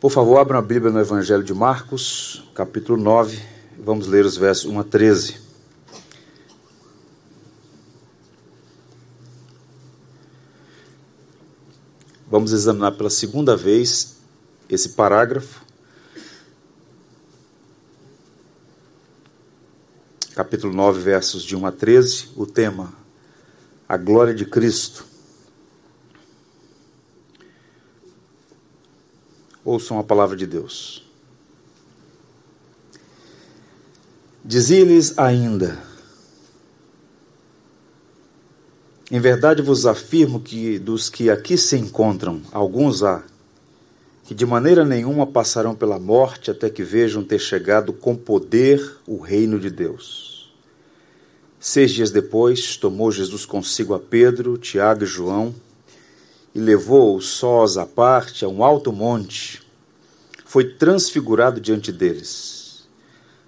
Por favor, abram a Bíblia no Evangelho de Marcos, capítulo 9, vamos ler os versos 1 a 13. Vamos examinar pela segunda vez esse parágrafo. Capítulo 9, versos de 1 a 13, o tema: A glória de Cristo. Ouçam a palavra de Deus. Dizia-lhes ainda: Em verdade vos afirmo que dos que aqui se encontram, alguns há, que de maneira nenhuma passarão pela morte até que vejam ter chegado com poder o reino de Deus. Seis dias depois, tomou Jesus consigo a Pedro, Tiago e João e levou-os sós à parte a um alto monte, foi transfigurado diante deles.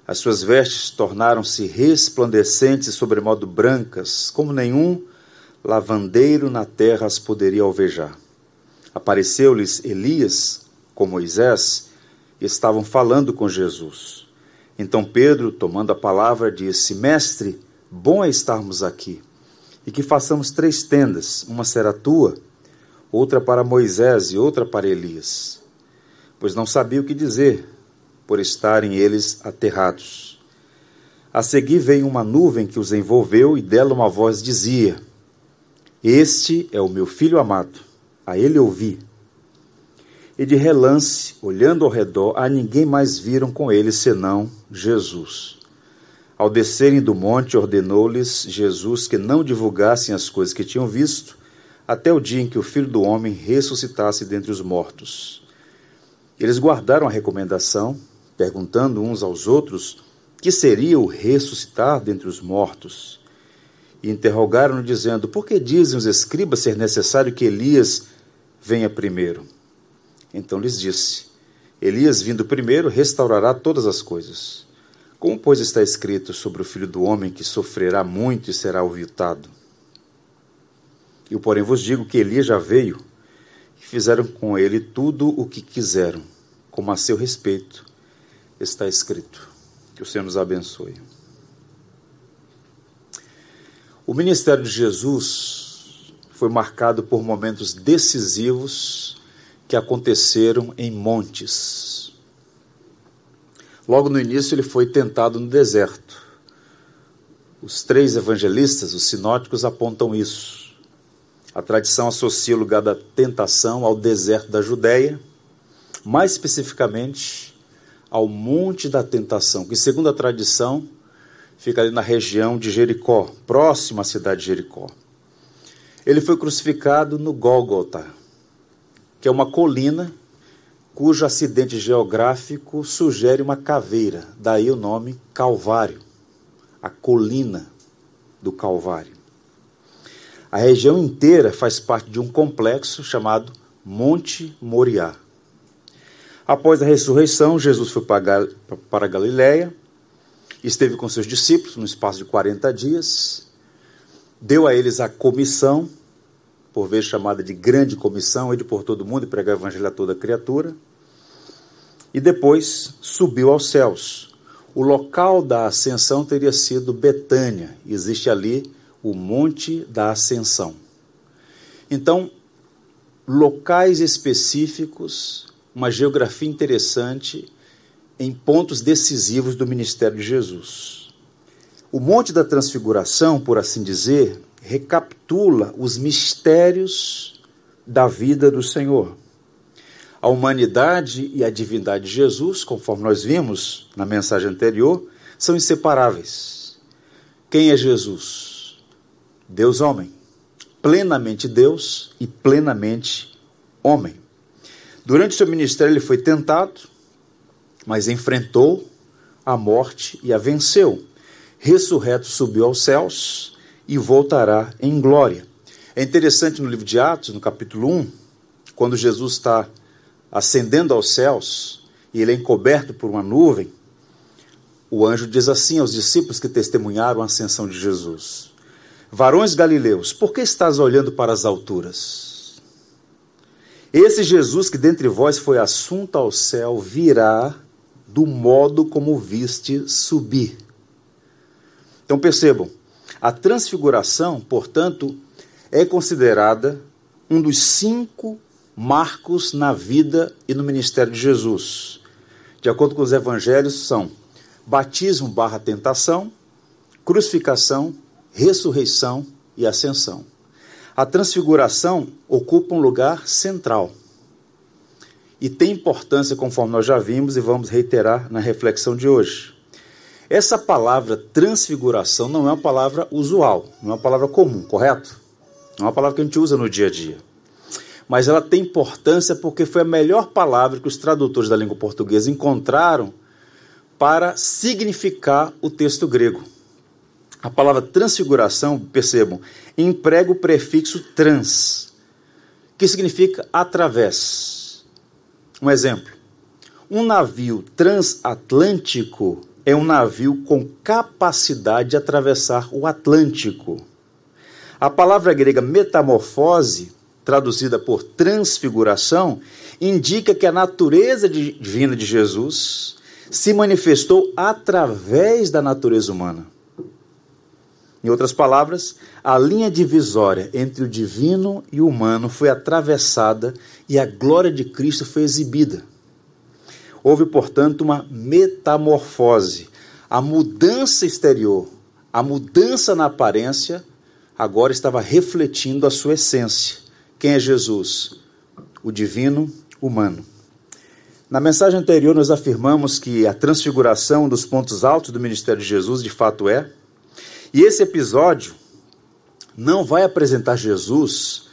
As suas vestes tornaram-se resplandecentes sobremodo brancas, como nenhum lavandeiro na terra as poderia alvejar. Apareceu-lhes Elias com Moisés e estavam falando com Jesus. Então Pedro, tomando a palavra, disse: Mestre, bom é estarmos aqui e que façamos três tendas: uma será tua outra para Moisés e outra para Elias, pois não sabia o que dizer, por estarem eles aterrados. A seguir veio uma nuvem que os envolveu e dela uma voz dizia: Este é o meu filho amado, a ele ouvi. E de relance, olhando ao redor, a ninguém mais viram com ele senão Jesus. Ao descerem do monte, ordenou-lhes Jesus que não divulgassem as coisas que tinham visto até o dia em que o Filho do Homem ressuscitasse dentre os mortos. Eles guardaram a recomendação, perguntando uns aos outros que seria o ressuscitar dentre os mortos. E interrogaram-no, dizendo: Por que dizem os escribas ser necessário que Elias venha primeiro? Então lhes disse: Elias, vindo primeiro, restaurará todas as coisas. Como, pois, está escrito sobre o filho do homem que sofrerá muito e será aviltado? Eu, porém, vos digo que Elias já veio e fizeram com ele tudo o que quiseram, como a seu respeito está escrito. Que o Senhor nos abençoe. O ministério de Jesus foi marcado por momentos decisivos que aconteceram em montes. Logo no início, ele foi tentado no deserto. Os três evangelistas, os sinóticos, apontam isso. A tradição associa o lugar da tentação ao deserto da Judéia, mais especificamente ao Monte da Tentação, que, segundo a tradição, fica ali na região de Jericó, próximo à cidade de Jericó. Ele foi crucificado no Gólgota, que é uma colina cujo acidente geográfico sugere uma caveira, daí o nome Calvário, a colina do Calvário. A região inteira faz parte de um complexo chamado Monte Moriá. Após a ressurreição, Jesus foi para Galiléia, esteve com seus discípulos no espaço de 40 dias, deu a eles a comissão, por vezes chamada de grande comissão, ir por todo mundo e pregar o evangelho a toda criatura, e depois subiu aos céus. O local da ascensão teria sido Betânia, existe ali o Monte da Ascensão. Então, locais específicos, uma geografia interessante em pontos decisivos do ministério de Jesus. O Monte da Transfiguração, por assim dizer, recapitula os mistérios da vida do Senhor. A humanidade e a divindade de Jesus, conforme nós vimos na mensagem anterior, são inseparáveis. Quem é Jesus? Deus homem, plenamente Deus e plenamente homem. Durante seu ministério ele foi tentado, mas enfrentou a morte e a venceu. Ressurreto subiu aos céus e voltará em glória. É interessante no livro de Atos, no capítulo 1, quando Jesus está ascendendo aos céus e ele é encoberto por uma nuvem, o anjo diz assim aos discípulos que testemunharam a ascensão de Jesus: Varões galileus, por que estás olhando para as alturas? Esse Jesus que dentre vós foi assunto ao céu virá do modo como viste subir. Então percebam, a transfiguração, portanto, é considerada um dos cinco marcos na vida e no ministério de Jesus. De acordo com os evangelhos, são batismo barra tentação, crucificação, ressurreição e ascensão. A transfiguração ocupa um lugar central e tem importância, conforme nós já vimos e vamos reiterar na reflexão de hoje. Essa palavra transfiguração não é uma palavra usual, não é uma palavra comum, correto? Não é uma palavra que a gente usa no dia a dia. Mas ela tem importância porque foi a melhor palavra que os tradutores da língua portuguesa encontraram para significar o texto grego. A palavra transfiguração, percebam, emprega o prefixo trans, que significa através. Um exemplo: um navio transatlântico é um navio com capacidade de atravessar o Atlântico. A palavra grega metamorfose, traduzida por transfiguração, indica que a natureza divina de Jesus se manifestou através da natureza humana. Em outras palavras, a linha divisória entre o divino e o humano foi atravessada e a glória de Cristo foi exibida. Houve, portanto, uma metamorfose. A mudança exterior, a mudança na aparência, agora estava refletindo a sua essência. Quem é Jesus? O divino humano. Na mensagem anterior, nós afirmamos que a transfiguração dos pontos altos do ministério de Jesus de fato é. E esse episódio não vai apresentar Jesus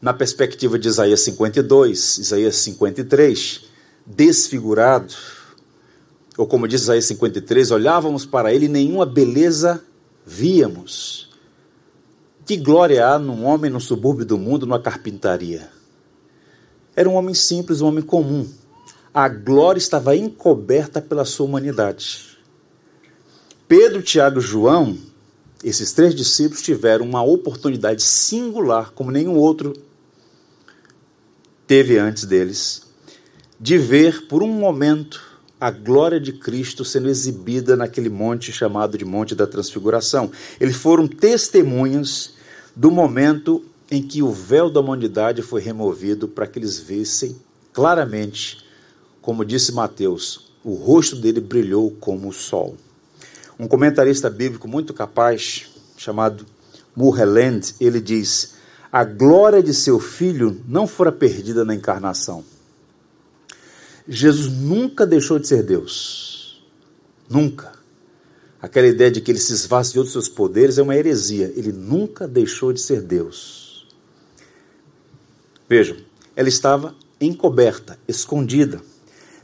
na perspectiva de Isaías 52, Isaías 53, desfigurado. Ou como diz Isaías 53, olhávamos para ele e nenhuma beleza víamos. Que glória há num homem no subúrbio do mundo, numa carpintaria? Era um homem simples, um homem comum a glória estava encoberta pela sua humanidade. Pedro, Tiago e João, esses três discípulos tiveram uma oportunidade singular, como nenhum outro teve antes deles, de ver por um momento a glória de Cristo sendo exibida naquele monte chamado de Monte da Transfiguração. Eles foram testemunhas do momento em que o véu da humanidade foi removido para que eles vissem claramente como disse Mateus, o rosto dele brilhou como o sol. Um comentarista bíblico muito capaz, chamado Murreland, ele diz: A glória de seu filho não fora perdida na encarnação. Jesus nunca deixou de ser Deus. Nunca. Aquela ideia de que ele se esvaziou dos seus poderes é uma heresia. Ele nunca deixou de ser Deus. Vejam, ela estava encoberta, escondida.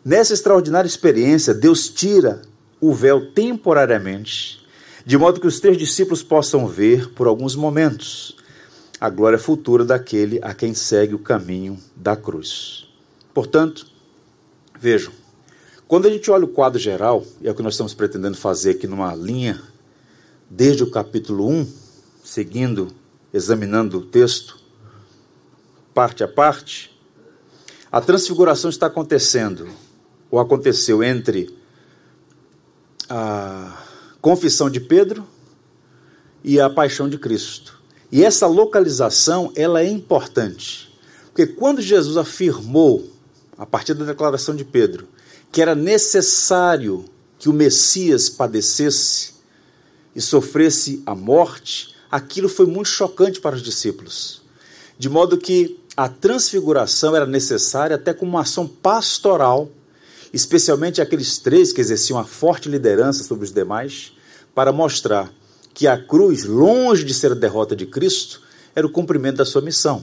Nessa extraordinária experiência, Deus tira o véu temporariamente, de modo que os três discípulos possam ver por alguns momentos a glória futura daquele a quem segue o caminho da cruz. Portanto, vejam, quando a gente olha o quadro geral, e é o que nós estamos pretendendo fazer aqui numa linha, desde o capítulo 1, seguindo, examinando o texto, parte a parte, a transfiguração está acontecendo ou aconteceu entre a confissão de Pedro e a paixão de Cristo. E essa localização, ela é importante. Porque quando Jesus afirmou, a partir da declaração de Pedro, que era necessário que o Messias padecesse e sofresse a morte, aquilo foi muito chocante para os discípulos. De modo que a transfiguração era necessária até como uma ação pastoral especialmente aqueles três que exerciam a forte liderança sobre os demais, para mostrar que a cruz, longe de ser a derrota de Cristo, era o cumprimento da sua missão.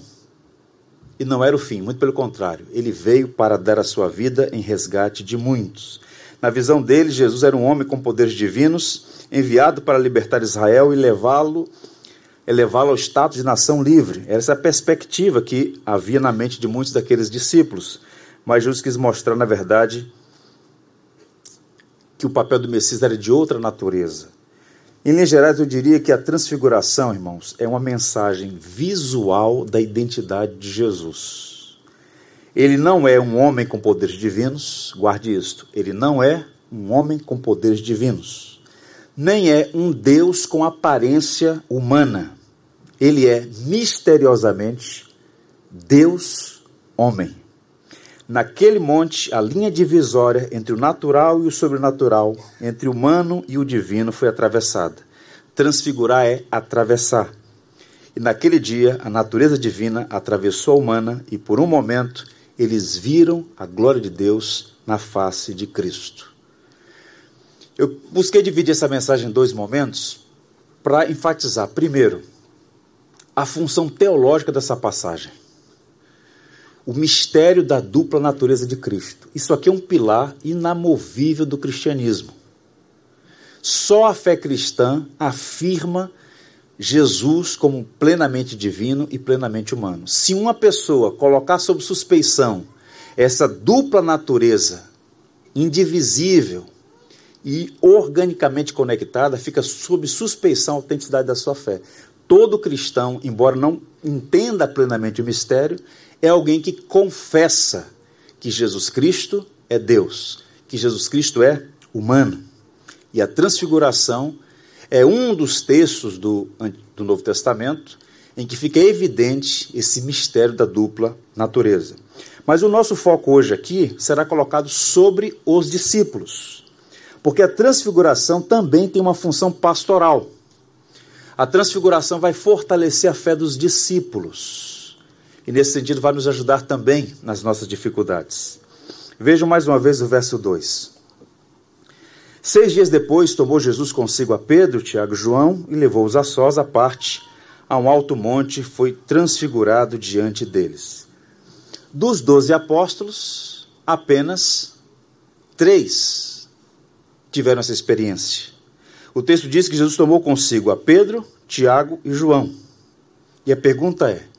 E não era o fim, muito pelo contrário, ele veio para dar a sua vida em resgate de muitos. Na visão dele, Jesus era um homem com poderes divinos, enviado para libertar Israel e levá-lo elevá-lo ao status de nação livre. Essa é a perspectiva que havia na mente de muitos daqueles discípulos. Mas Jesus quis mostrar, na verdade, que o papel do Messias era de outra natureza. Em linhas gerais, eu diria que a transfiguração, irmãos, é uma mensagem visual da identidade de Jesus. Ele não é um homem com poderes divinos, guarde isto. Ele não é um homem com poderes divinos. Nem é um Deus com aparência humana. Ele é misteriosamente Deus homem. Naquele monte, a linha divisória entre o natural e o sobrenatural, entre o humano e o divino, foi atravessada. Transfigurar é atravessar. E naquele dia, a natureza divina atravessou a humana e, por um momento, eles viram a glória de Deus na face de Cristo. Eu busquei dividir essa mensagem em dois momentos para enfatizar, primeiro, a função teológica dessa passagem. O mistério da dupla natureza de Cristo. Isso aqui é um pilar inamovível do cristianismo. Só a fé cristã afirma Jesus como plenamente divino e plenamente humano. Se uma pessoa colocar sob suspeição essa dupla natureza indivisível e organicamente conectada, fica sob suspeição a autenticidade da sua fé. Todo cristão, embora não entenda plenamente o mistério, é alguém que confessa que Jesus Cristo é Deus, que Jesus Cristo é humano. E a transfiguração é um dos textos do, do Novo Testamento em que fica evidente esse mistério da dupla natureza. Mas o nosso foco hoje aqui será colocado sobre os discípulos, porque a transfiguração também tem uma função pastoral. A transfiguração vai fortalecer a fé dos discípulos e, nesse sentido, vai nos ajudar também nas nossas dificuldades. Vejam mais uma vez o verso 2. Seis dias depois, tomou Jesus consigo a Pedro, Tiago e João e levou-os a sós à parte, a um alto monte, foi transfigurado diante deles. Dos doze apóstolos, apenas três tiveram essa experiência. O texto diz que Jesus tomou consigo a Pedro, Tiago e João. E a pergunta é: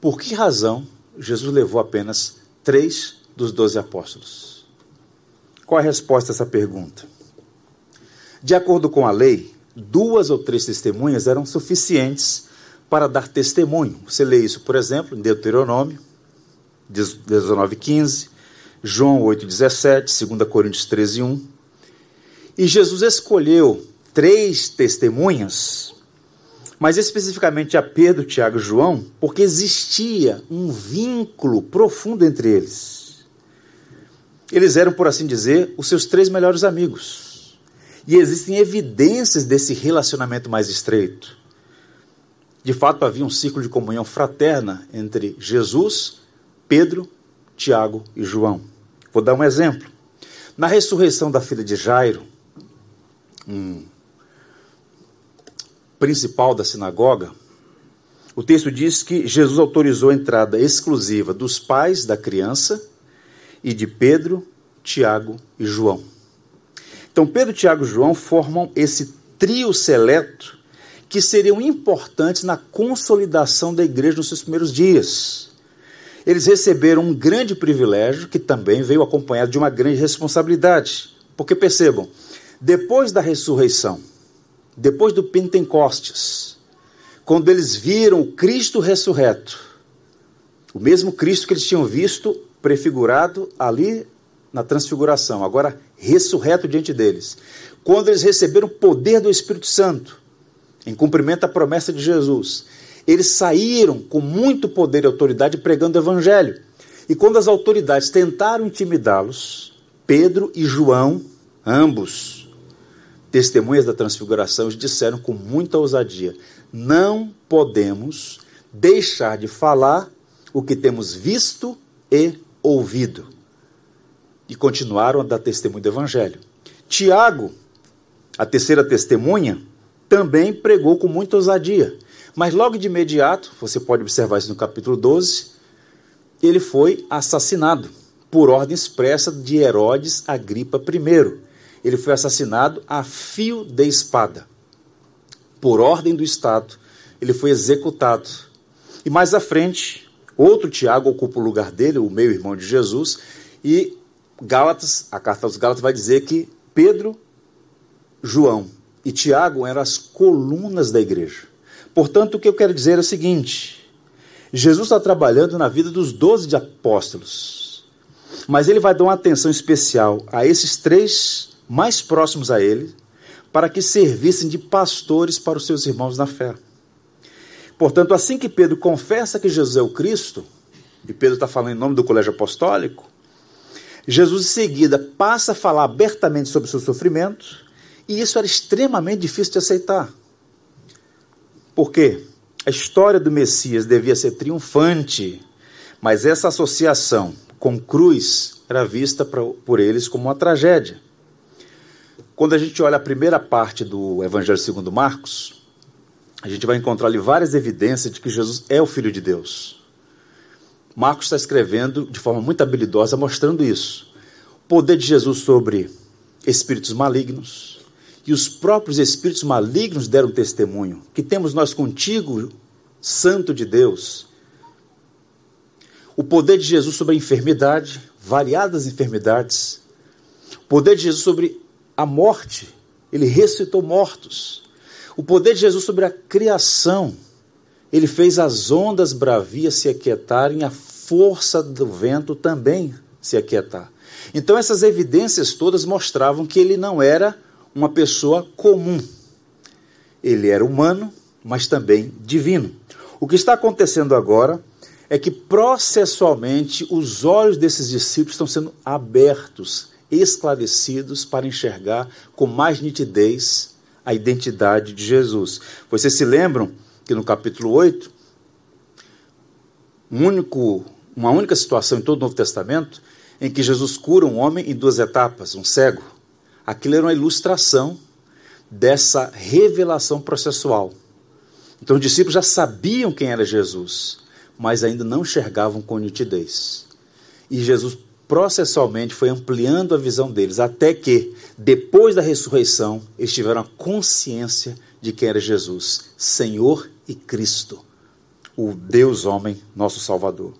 por que razão Jesus levou apenas três dos doze apóstolos? Qual a resposta a essa pergunta? De acordo com a lei, duas ou três testemunhas eram suficientes para dar testemunho. Você lê isso, por exemplo, em Deuteronômio 19:15, João 8:17, 2 Coríntios 13:1. E Jesus escolheu três testemunhas, mas especificamente a Pedro, Tiago e João, porque existia um vínculo profundo entre eles. Eles eram, por assim dizer, os seus três melhores amigos. E existem evidências desse relacionamento mais estreito. De fato, havia um ciclo de comunhão fraterna entre Jesus, Pedro, Tiago e João. Vou dar um exemplo. Na ressurreição da filha de Jairo, um principal da sinagoga, o texto diz que Jesus autorizou a entrada exclusiva dos pais da criança e de Pedro, Tiago e João. Então, Pedro, Tiago e João formam esse trio seleto que seriam importantes na consolidação da igreja nos seus primeiros dias. Eles receberam um grande privilégio que também veio acompanhado de uma grande responsabilidade. Porque percebam, depois da ressurreição, depois do Pentecostes, quando eles viram Cristo ressurreto, o mesmo Cristo que eles tinham visto prefigurado ali na transfiguração, agora ressurreto diante deles. Quando eles receberam o poder do Espírito Santo, em cumprimento à promessa de Jesus, eles saíram com muito poder e autoridade pregando o evangelho. E quando as autoridades tentaram intimidá-los, Pedro e João, ambos testemunhas da transfiguração, eles disseram com muita ousadia: não podemos deixar de falar o que temos visto e ouvido e continuaram a dar testemunho do Evangelho. Tiago, a terceira testemunha, também pregou com muita ousadia. Mas logo de imediato, você pode observar isso no capítulo 12, ele foi assassinado por ordem expressa de Herodes Agripa I. Ele foi assassinado a fio de espada. Por ordem do Estado, ele foi executado. E mais à frente, outro Tiago ocupa o lugar dele, o meio-irmão de Jesus, e Gálatas, a carta aos Gálatas vai dizer que Pedro, João e Tiago eram as colunas da igreja. Portanto, o que eu quero dizer é o seguinte: Jesus está trabalhando na vida dos doze apóstolos, mas ele vai dar uma atenção especial a esses três mais próximos a ele, para que servissem de pastores para os seus irmãos na fé. Portanto, assim que Pedro confessa que Jesus é o Cristo, e Pedro está falando em nome do colégio apostólico, Jesus em seguida passa a falar abertamente sobre o seu sofrimento, e isso era extremamente difícil de aceitar. Por quê? A história do Messias devia ser triunfante, mas essa associação com cruz era vista por eles como uma tragédia. Quando a gente olha a primeira parte do Evangelho segundo Marcos, a gente vai encontrar ali várias evidências de que Jesus é o Filho de Deus. Marcos está escrevendo de forma muito habilidosa, mostrando isso. O poder de Jesus sobre espíritos malignos. E os próprios espíritos malignos deram testemunho. Que temos nós contigo, Santo de Deus. O poder de Jesus sobre a enfermidade, variadas enfermidades. O poder de Jesus sobre a morte. Ele ressuscitou mortos. O poder de Jesus sobre a criação ele fez as ondas bravias se aquietarem, a força do vento também se aquietar. Então, essas evidências todas mostravam que ele não era uma pessoa comum. Ele era humano, mas também divino. O que está acontecendo agora é que processualmente os olhos desses discípulos estão sendo abertos, esclarecidos para enxergar com mais nitidez a identidade de Jesus. Vocês se lembram que no capítulo 8, um único, uma única situação em todo o Novo Testamento em que Jesus cura um homem em duas etapas, um cego. Aquilo era uma ilustração dessa revelação processual. Então os discípulos já sabiam quem era Jesus, mas ainda não enxergavam com nitidez. E Jesus processualmente foi ampliando a visão deles, até que, depois da ressurreição, eles tiveram a consciência de quem era Jesus, Senhor e Cristo, o Deus homem, nosso Salvador.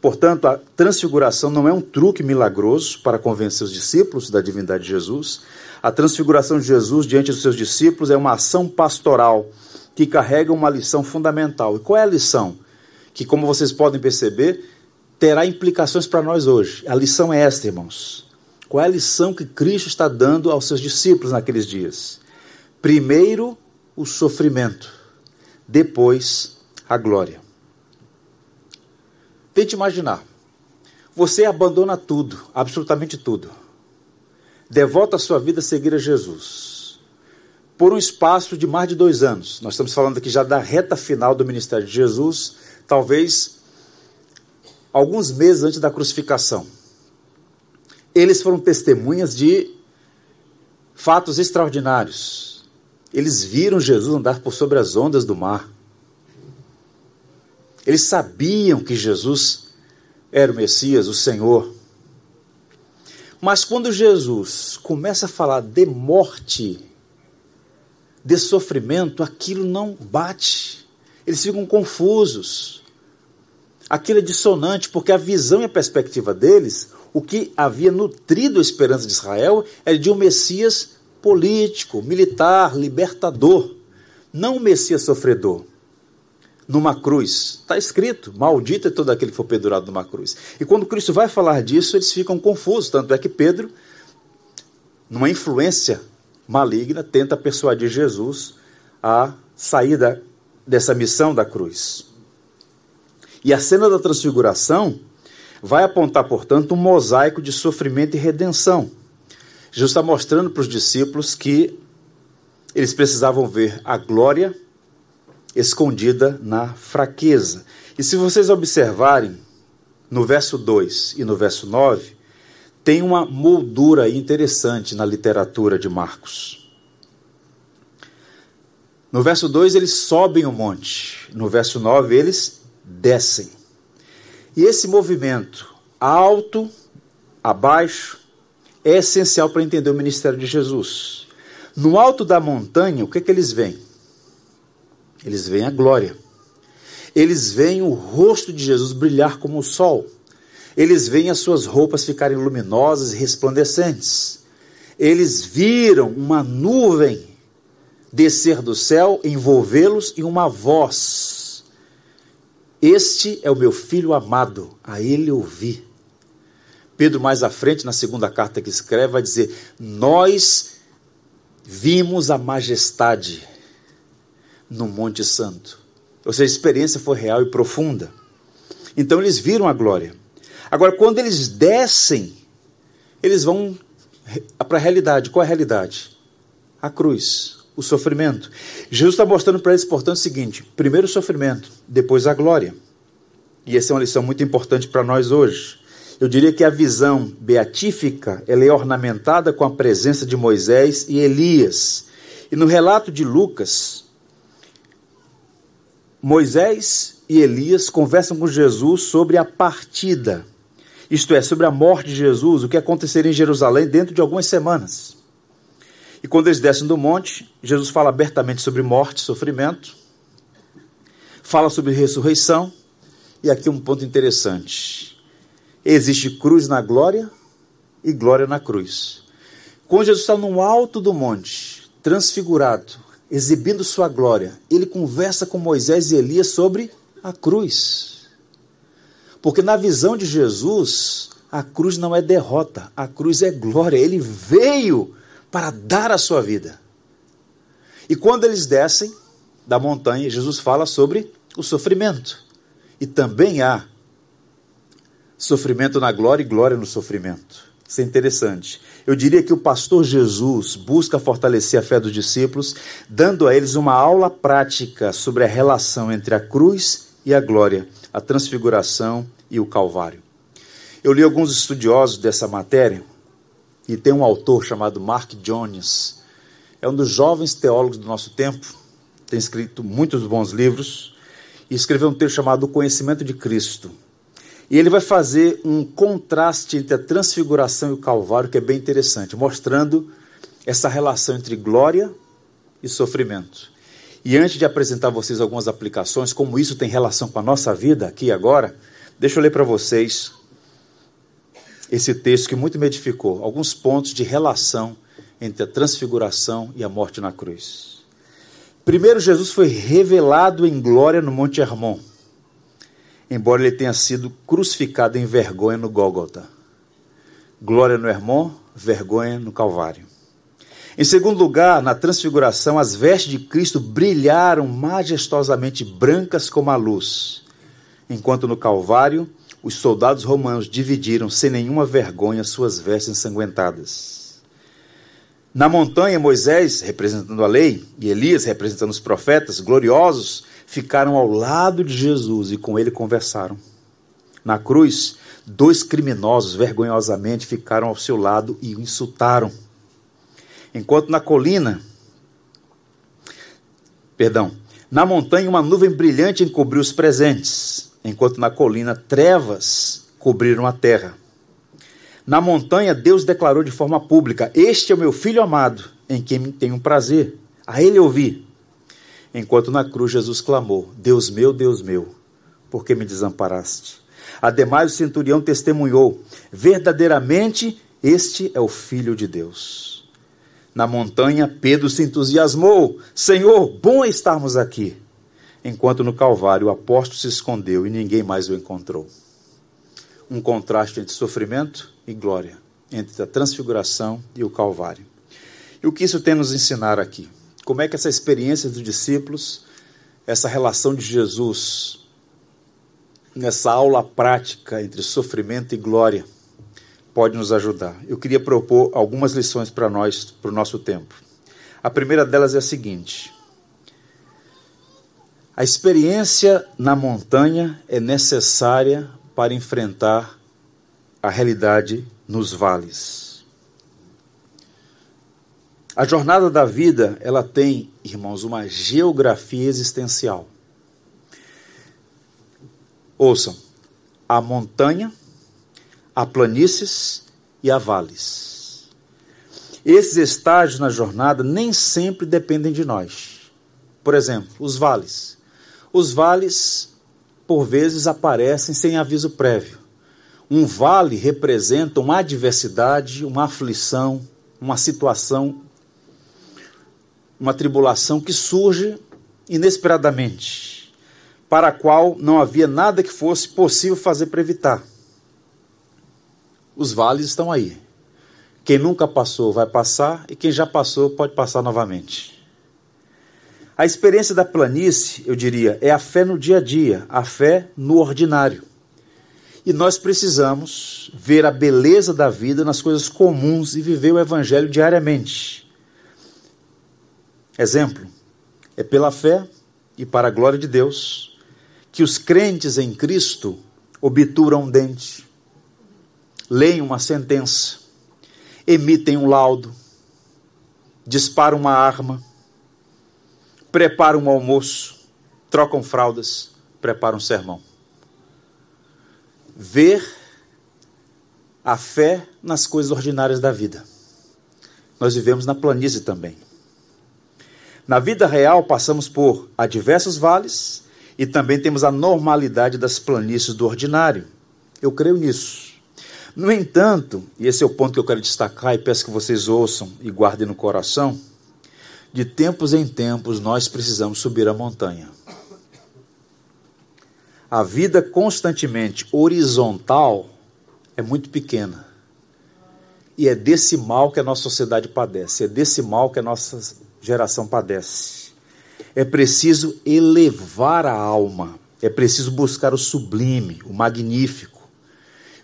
Portanto, a transfiguração não é um truque milagroso para convencer os discípulos da divindade de Jesus. A transfiguração de Jesus diante dos seus discípulos é uma ação pastoral que carrega uma lição fundamental. E qual é a lição? Que, como vocês podem perceber, terá implicações para nós hoje. A lição é esta, irmãos. Qual é a lição que Cristo está dando aos seus discípulos naqueles dias? Primeiro, o sofrimento depois a glória. Tente imaginar. Você abandona tudo, absolutamente tudo. Devota a sua vida a seguir a Jesus. Por um espaço de mais de dois anos. Nós estamos falando aqui já da reta final do ministério de Jesus, talvez alguns meses antes da crucificação. Eles foram testemunhas de fatos extraordinários eles viram Jesus andar por sobre as ondas do mar. Eles sabiam que Jesus era o Messias, o Senhor. Mas quando Jesus começa a falar de morte, de sofrimento, aquilo não bate. Eles ficam confusos. Aquilo é dissonante, porque a visão e a perspectiva deles, o que havia nutrido a esperança de Israel, era de um Messias político, militar, libertador, não o Messias sofredor. Numa cruz. Está escrito: maldito é todo aquele que for pendurado numa cruz. E quando Cristo vai falar disso, eles ficam confusos. Tanto é que Pedro, numa influência maligna, tenta persuadir Jesus a sair dessa missão da cruz. E a cena da transfiguração vai apontar, portanto, um mosaico de sofrimento e redenção. Jesus está mostrando para os discípulos que eles precisavam ver a glória escondida na fraqueza. E se vocês observarem, no verso 2 e no verso 9, tem uma moldura interessante na literatura de Marcos. No verso 2 eles sobem o monte, no verso 9 eles descem. E esse movimento alto, abaixo, é essencial para entender o ministério de Jesus. No alto da montanha, o que, é que eles veem? Eles veem a glória. Eles veem o rosto de Jesus brilhar como o sol. Eles veem as suas roupas ficarem luminosas e resplandecentes. Eles viram uma nuvem descer do céu, envolvê-los e uma voz Este é o meu filho amado, a ele ouvi. Pedro, mais à frente, na segunda carta que escreve, vai dizer: Nós vimos a majestade no Monte Santo. Ou seja, a experiência foi real e profunda. Então eles viram a glória. Agora, quando eles descem, eles vão para a realidade. Qual é a realidade? A cruz, o sofrimento. Jesus está mostrando para eles, portanto, o seguinte: primeiro o sofrimento, depois a glória. E essa é uma lição muito importante para nós hoje. Eu diria que a visão beatífica ela é ornamentada com a presença de Moisés e Elias. E no relato de Lucas, Moisés e Elias conversam com Jesus sobre a partida, isto é, sobre a morte de Jesus, o que aconteceria em Jerusalém dentro de algumas semanas. E quando eles descem do monte, Jesus fala abertamente sobre morte, sofrimento, fala sobre ressurreição, e aqui um ponto interessante. Existe cruz na glória e glória na cruz. Quando Jesus está no alto do monte, transfigurado, exibindo sua glória, ele conversa com Moisés e Elias sobre a cruz. Porque na visão de Jesus, a cruz não é derrota, a cruz é glória. Ele veio para dar a sua vida. E quando eles descem da montanha, Jesus fala sobre o sofrimento. E também há sofrimento na glória e glória no sofrimento. Isso é interessante. Eu diria que o pastor Jesus busca fortalecer a fé dos discípulos, dando a eles uma aula prática sobre a relação entre a cruz e a glória, a transfiguração e o Calvário. Eu li alguns estudiosos dessa matéria e tem um autor chamado Mark Jones. É um dos jovens teólogos do nosso tempo, tem escrito muitos bons livros e escreveu um texto chamado O Conhecimento de Cristo. E ele vai fazer um contraste entre a transfiguração e o Calvário, que é bem interessante, mostrando essa relação entre glória e sofrimento. E antes de apresentar a vocês algumas aplicações, como isso tem relação com a nossa vida aqui e agora, deixa eu ler para vocês esse texto que muito me edificou, alguns pontos de relação entre a transfiguração e a morte na cruz. Primeiro, Jesus foi revelado em glória no Monte Hermon embora ele tenha sido crucificado em vergonha no Gólgota. Glória no Hermon, vergonha no Calvário. Em segundo lugar, na transfiguração, as vestes de Cristo brilharam majestosamente brancas como a luz, enquanto no Calvário os soldados romanos dividiram sem nenhuma vergonha suas vestes ensanguentadas. Na montanha, Moisés, representando a lei, e Elias, representando os profetas gloriosos, ficaram ao lado de Jesus e com ele conversaram. Na cruz, dois criminosos vergonhosamente ficaram ao seu lado e o insultaram. Enquanto na colina, perdão, na montanha uma nuvem brilhante encobriu os presentes, enquanto na colina trevas cobriram a terra. Na montanha, Deus declarou de forma pública: Este é o meu filho amado, em quem tenho prazer. A ele ouvi enquanto na cruz Jesus clamou: Deus meu, Deus meu, por que me desamparaste? Ademais, o centurião testemunhou: verdadeiramente este é o Filho de Deus. Na montanha, Pedro se entusiasmou: Senhor, bom estarmos aqui. Enquanto no Calvário o apóstolo se escondeu e ninguém mais o encontrou. Um contraste entre sofrimento e glória, entre a transfiguração e o Calvário. E o que isso tem nos ensinar aqui? como é que essa experiência dos discípulos, essa relação de Jesus, nessa aula prática entre sofrimento e glória, pode nos ajudar. Eu queria propor algumas lições para nós, para o nosso tempo. A primeira delas é a seguinte: a experiência na montanha é necessária para enfrentar a realidade nos vales. A jornada da vida, ela tem, irmãos, uma geografia existencial. Ouçam, há montanha, há planícies e há vales. Esses estágios na jornada nem sempre dependem de nós. Por exemplo, os vales. Os vales, por vezes, aparecem sem aviso prévio. Um vale representa uma adversidade, uma aflição, uma situação uma tribulação que surge inesperadamente. para a qual não havia nada que fosse possível fazer para evitar. Os vales estão aí. Quem nunca passou vai passar e quem já passou pode passar novamente. A experiência da planície, eu diria, é a fé no dia a dia, a fé no ordinário. E nós precisamos ver a beleza da vida nas coisas comuns e viver o evangelho diariamente. Exemplo: é pela fé e para a glória de Deus que os crentes em Cristo obturam um dente, leem uma sentença, emitem um laudo, disparam uma arma, preparam um almoço, trocam fraldas, preparam um sermão. Ver a fé nas coisas ordinárias da vida. Nós vivemos na planície também. Na vida real, passamos por adversos vales e também temos a normalidade das planícies do ordinário. Eu creio nisso. No entanto, e esse é o ponto que eu quero destacar e peço que vocês ouçam e guardem no coração, de tempos em tempos nós precisamos subir a montanha. A vida constantemente horizontal é muito pequena. E é desse mal que a nossa sociedade padece, é desse mal que a nossa geração padece. É preciso elevar a alma, é preciso buscar o sublime, o magnífico.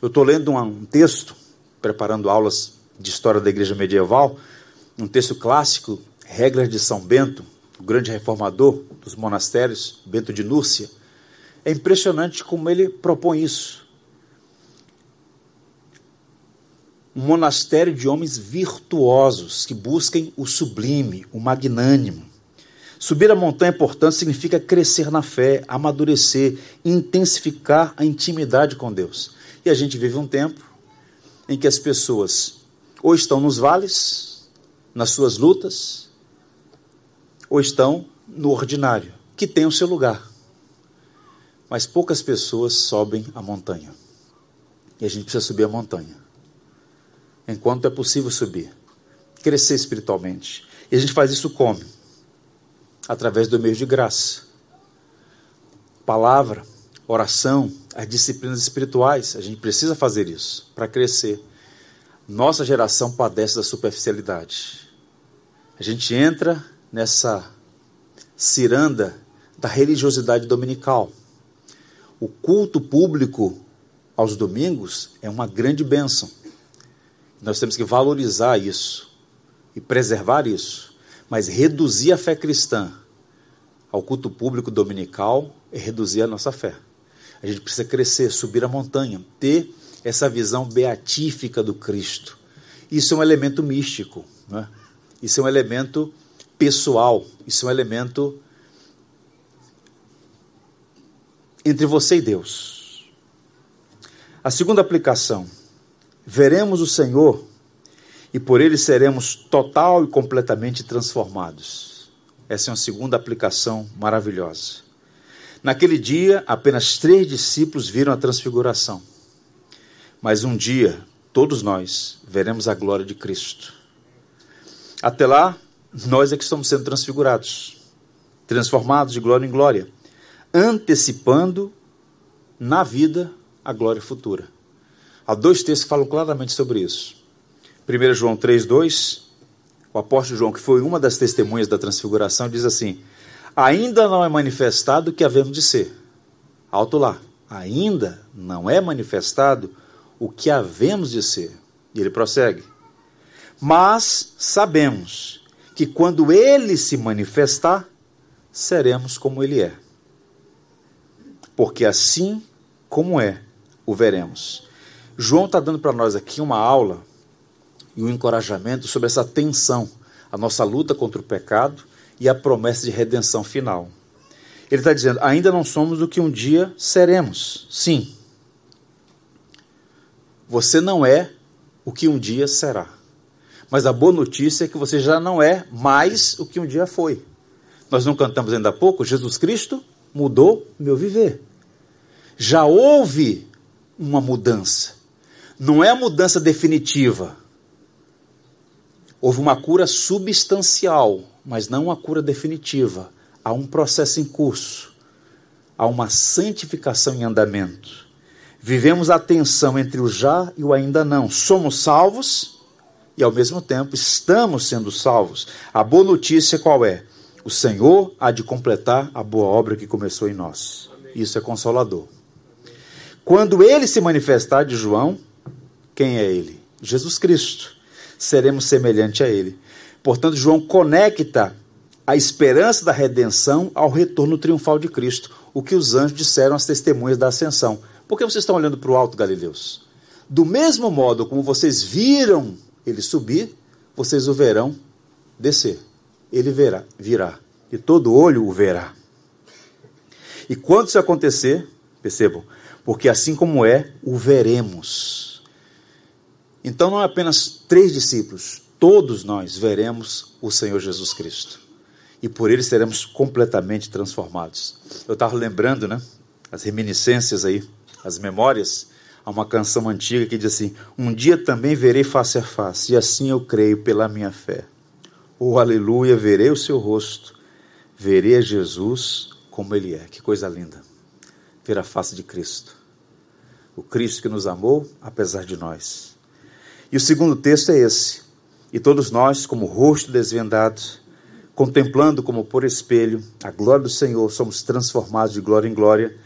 Eu estou lendo um texto, preparando aulas de história da igreja medieval, um texto clássico, Regras de São Bento, o grande reformador dos monastérios, Bento de Núrcia. É impressionante como ele propõe isso. um monastério de homens virtuosos que busquem o sublime, o magnânimo. Subir a montanha, portanto, significa crescer na fé, amadurecer, intensificar a intimidade com Deus. E a gente vive um tempo em que as pessoas ou estão nos vales, nas suas lutas, ou estão no ordinário, que tem o seu lugar. Mas poucas pessoas sobem a montanha. E a gente precisa subir a montanha enquanto é possível subir, crescer espiritualmente. E a gente faz isso como? Através do meio de graça. Palavra, oração, as disciplinas espirituais, a gente precisa fazer isso para crescer. Nossa geração padece da superficialidade. A gente entra nessa ciranda da religiosidade dominical. O culto público aos domingos é uma grande bênção. Nós temos que valorizar isso e preservar isso. Mas reduzir a fé cristã ao culto público dominical é reduzir a nossa fé. A gente precisa crescer, subir a montanha, ter essa visão beatífica do Cristo. Isso é um elemento místico, né? isso é um elemento pessoal, isso é um elemento entre você e Deus. A segunda aplicação veremos o Senhor e por ele seremos total e completamente transformados. Essa é uma segunda aplicação maravilhosa. Naquele dia, apenas três discípulos viram a transfiguração. Mas um dia, todos nós veremos a glória de Cristo. Até lá, nós é que estamos sendo transfigurados, transformados de glória em glória, antecipando na vida a glória futura. Há dois textos que falam claramente sobre isso. 1 João 3,2, o apóstolo João, que foi uma das testemunhas da transfiguração, diz assim: Ainda não é manifestado o que havemos de ser. Alto lá. Ainda não é manifestado o que havemos de ser. E ele prossegue. Mas sabemos que quando ele se manifestar, seremos como ele é. Porque assim como é, o veremos. João está dando para nós aqui uma aula e um encorajamento sobre essa tensão, a nossa luta contra o pecado e a promessa de redenção final. Ele está dizendo: ainda não somos o que um dia seremos. Sim. Você não é o que um dia será. Mas a boa notícia é que você já não é mais o que um dia foi. Nós não cantamos ainda há pouco, Jesus Cristo mudou meu viver. Já houve uma mudança. Não é a mudança definitiva. Houve uma cura substancial, mas não uma cura definitiva. Há um processo em curso. há uma santificação em andamento. Vivemos a tensão entre o já e o ainda não. Somos salvos e, ao mesmo tempo, estamos sendo salvos. A boa notícia qual é? O Senhor há de completar a boa obra que começou em nós. Isso é consolador. Quando ele se manifestar de João, quem é ele? Jesus Cristo. Seremos semelhante a ele. Portanto, João conecta a esperança da redenção ao retorno triunfal de Cristo, o que os anjos disseram às testemunhas da ascensão. Por que vocês estão olhando para o alto, Galileus? Do mesmo modo como vocês viram ele subir, vocês o verão descer. Ele verá, virá, e todo olho o verá. E quando isso acontecer, percebam, porque assim como é, o veremos. Então não é apenas três discípulos, todos nós veremos o Senhor Jesus Cristo e por ele seremos completamente transformados. Eu estava lembrando, né, as reminiscências aí, as memórias, há uma canção antiga que diz assim: Um dia também verei face a face, e assim eu creio pela minha fé. Oh, aleluia, verei o seu rosto, verei Jesus como ele é. Que coisa linda. Ver a face de Cristo. O Cristo que nos amou, apesar de nós. E o segundo texto é esse. E todos nós, como rosto desvendado, contemplando como por espelho a glória do Senhor, somos transformados de glória em glória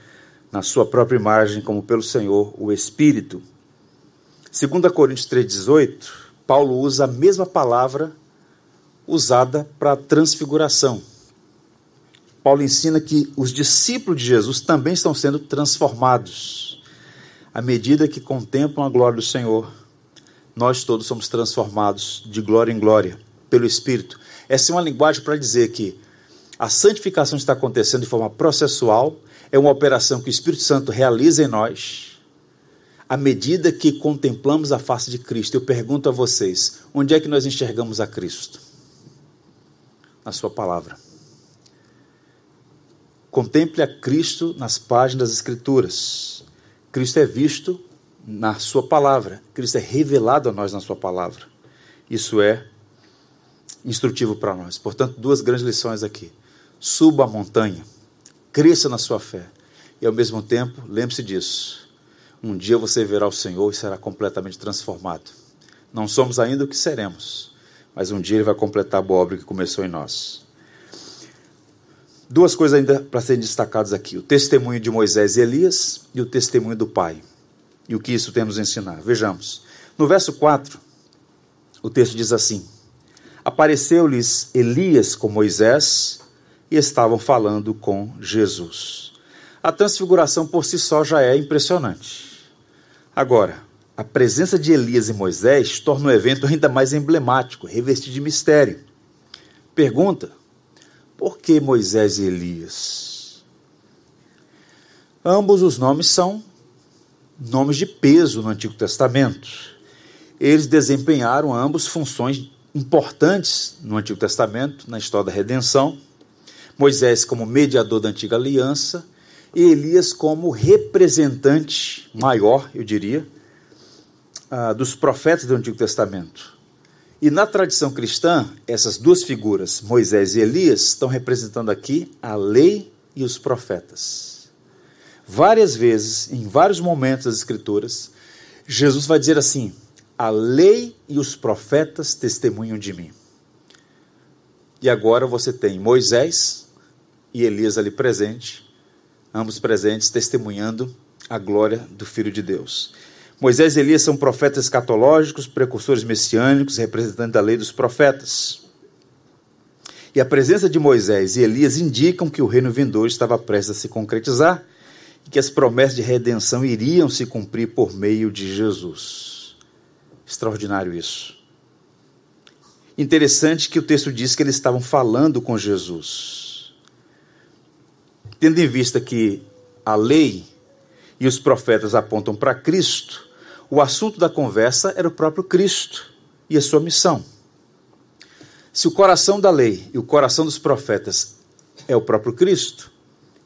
na sua própria imagem, como pelo Senhor, o Espírito. 2 Coríntios 3,18, Paulo usa a mesma palavra usada para transfiguração. Paulo ensina que os discípulos de Jesus também estão sendo transformados. À medida que contemplam a glória do Senhor, nós todos somos transformados de glória em glória pelo Espírito. Essa é uma linguagem para dizer que a santificação está acontecendo de forma processual, é uma operação que o Espírito Santo realiza em nós, à medida que contemplamos a face de Cristo. Eu pergunto a vocês: onde é que nós enxergamos a Cristo? Na Sua palavra. Contemple a Cristo nas páginas das Escrituras. Cristo é visto na Sua palavra, Cristo é revelado a nós na Sua palavra. Isso é instrutivo para nós. Portanto, duas grandes lições aqui. Suba a montanha, cresça na sua fé e, ao mesmo tempo, lembre-se disso. Um dia você verá o Senhor e será completamente transformado. Não somos ainda o que seremos, mas um dia Ele vai completar a boa obra que começou em nós. Duas coisas ainda para serem destacadas aqui: o testemunho de Moisés e Elias e o testemunho do Pai. E o que isso tem nos ensinar? Vejamos. No verso 4, o texto diz assim: apareceu-lhes Elias com Moisés e estavam falando com Jesus. A transfiguração por si só já é impressionante. Agora, a presença de Elias e Moisés torna o evento ainda mais emblemático, revestido de mistério. Pergunta: por que Moisés e Elias? Ambos os nomes são nomes de peso no Antigo Testamento. Eles desempenharam ambos funções importantes no Antigo Testamento, na história da redenção. Moisés como mediador da antiga aliança e Elias como representante maior, eu diria, uh, dos profetas do Antigo Testamento. E na tradição cristã, essas duas figuras, Moisés e Elias, estão representando aqui a lei e os profetas. Várias vezes, em vários momentos das Escrituras, Jesus vai dizer assim: a lei e os profetas testemunham de mim. E agora você tem Moisés e Elias ali presente, ambos presentes, testemunhando a glória do Filho de Deus. Moisés e Elias são profetas escatológicos, precursores messiânicos, representantes da lei dos profetas. E a presença de Moisés e Elias indicam que o reino vindouro estava prestes a se concretizar e que as promessas de redenção iriam se cumprir por meio de Jesus. Extraordinário isso. Interessante que o texto diz que eles estavam falando com Jesus. Tendo em vista que a lei e os profetas apontam para Cristo, o assunto da conversa era o próprio Cristo e a sua missão. Se o coração da lei e o coração dos profetas é o próprio Cristo,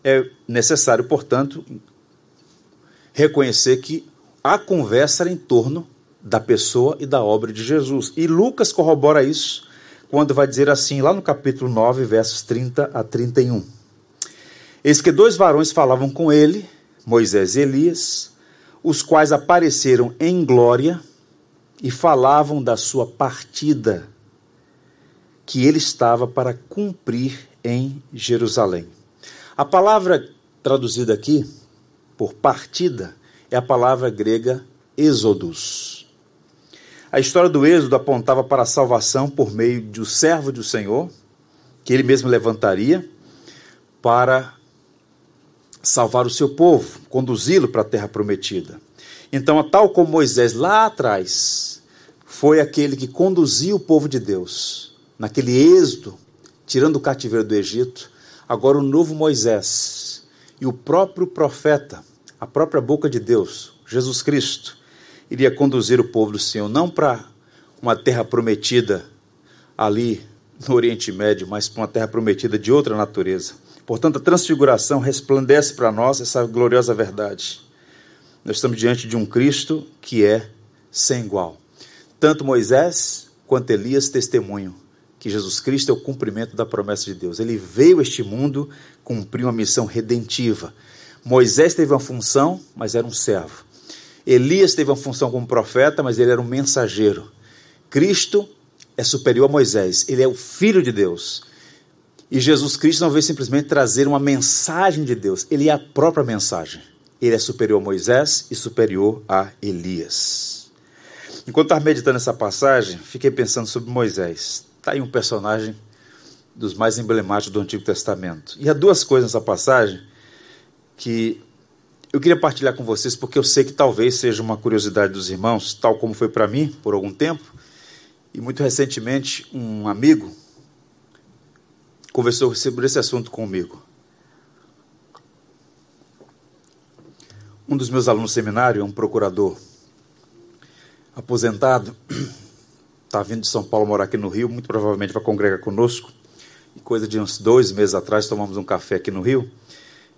é necessário, portanto, reconhecer que a conversa era em torno da pessoa e da obra de Jesus. E Lucas corrobora isso quando vai dizer assim, lá no capítulo 9, versos 30 a 31. Eis que dois varões falavam com ele, Moisés e Elias, os quais apareceram em glória e falavam da sua partida, que ele estava para cumprir em Jerusalém. A palavra traduzida aqui por partida é a palavra grega êxodos. A história do êxodo apontava para a salvação por meio do servo do Senhor, que ele mesmo levantaria para salvar o seu povo, conduzi-lo para a terra prometida. Então, tal como Moisés lá atrás foi aquele que conduziu o povo de Deus naquele êxodo, tirando o cativeiro do Egito, agora o novo Moisés e o próprio profeta, a própria boca de Deus, Jesus Cristo, iria conduzir o povo do Senhor não para uma terra prometida ali no Oriente Médio, mas para uma terra prometida de outra natureza. Portanto, a transfiguração resplandece para nós essa gloriosa verdade. Nós estamos diante de um Cristo que é sem igual. Tanto Moisés quanto Elias testemunham que Jesus Cristo é o cumprimento da promessa de Deus. Ele veio a este mundo cumprir uma missão redentiva. Moisés teve uma função, mas era um servo. Elias teve uma função como profeta, mas ele era um mensageiro. Cristo é superior a Moisés, ele é o filho de Deus. E Jesus Cristo não veio simplesmente trazer uma mensagem de Deus, ele é a própria mensagem. Ele é superior a Moisés e superior a Elias. Enquanto estava meditando essa passagem, fiquei pensando sobre Moisés. Está aí um personagem dos mais emblemáticos do Antigo Testamento. E há duas coisas nessa passagem que eu queria partilhar com vocês, porque eu sei que talvez seja uma curiosidade dos irmãos, tal como foi para mim por algum tempo. E muito recentemente, um amigo conversou sobre esse assunto comigo. Um dos meus alunos no seminário é um procurador aposentado, está vindo de São Paulo morar aqui no Rio, muito provavelmente vai congregar conosco. E coisa de uns dois meses atrás tomamos um café aqui no Rio.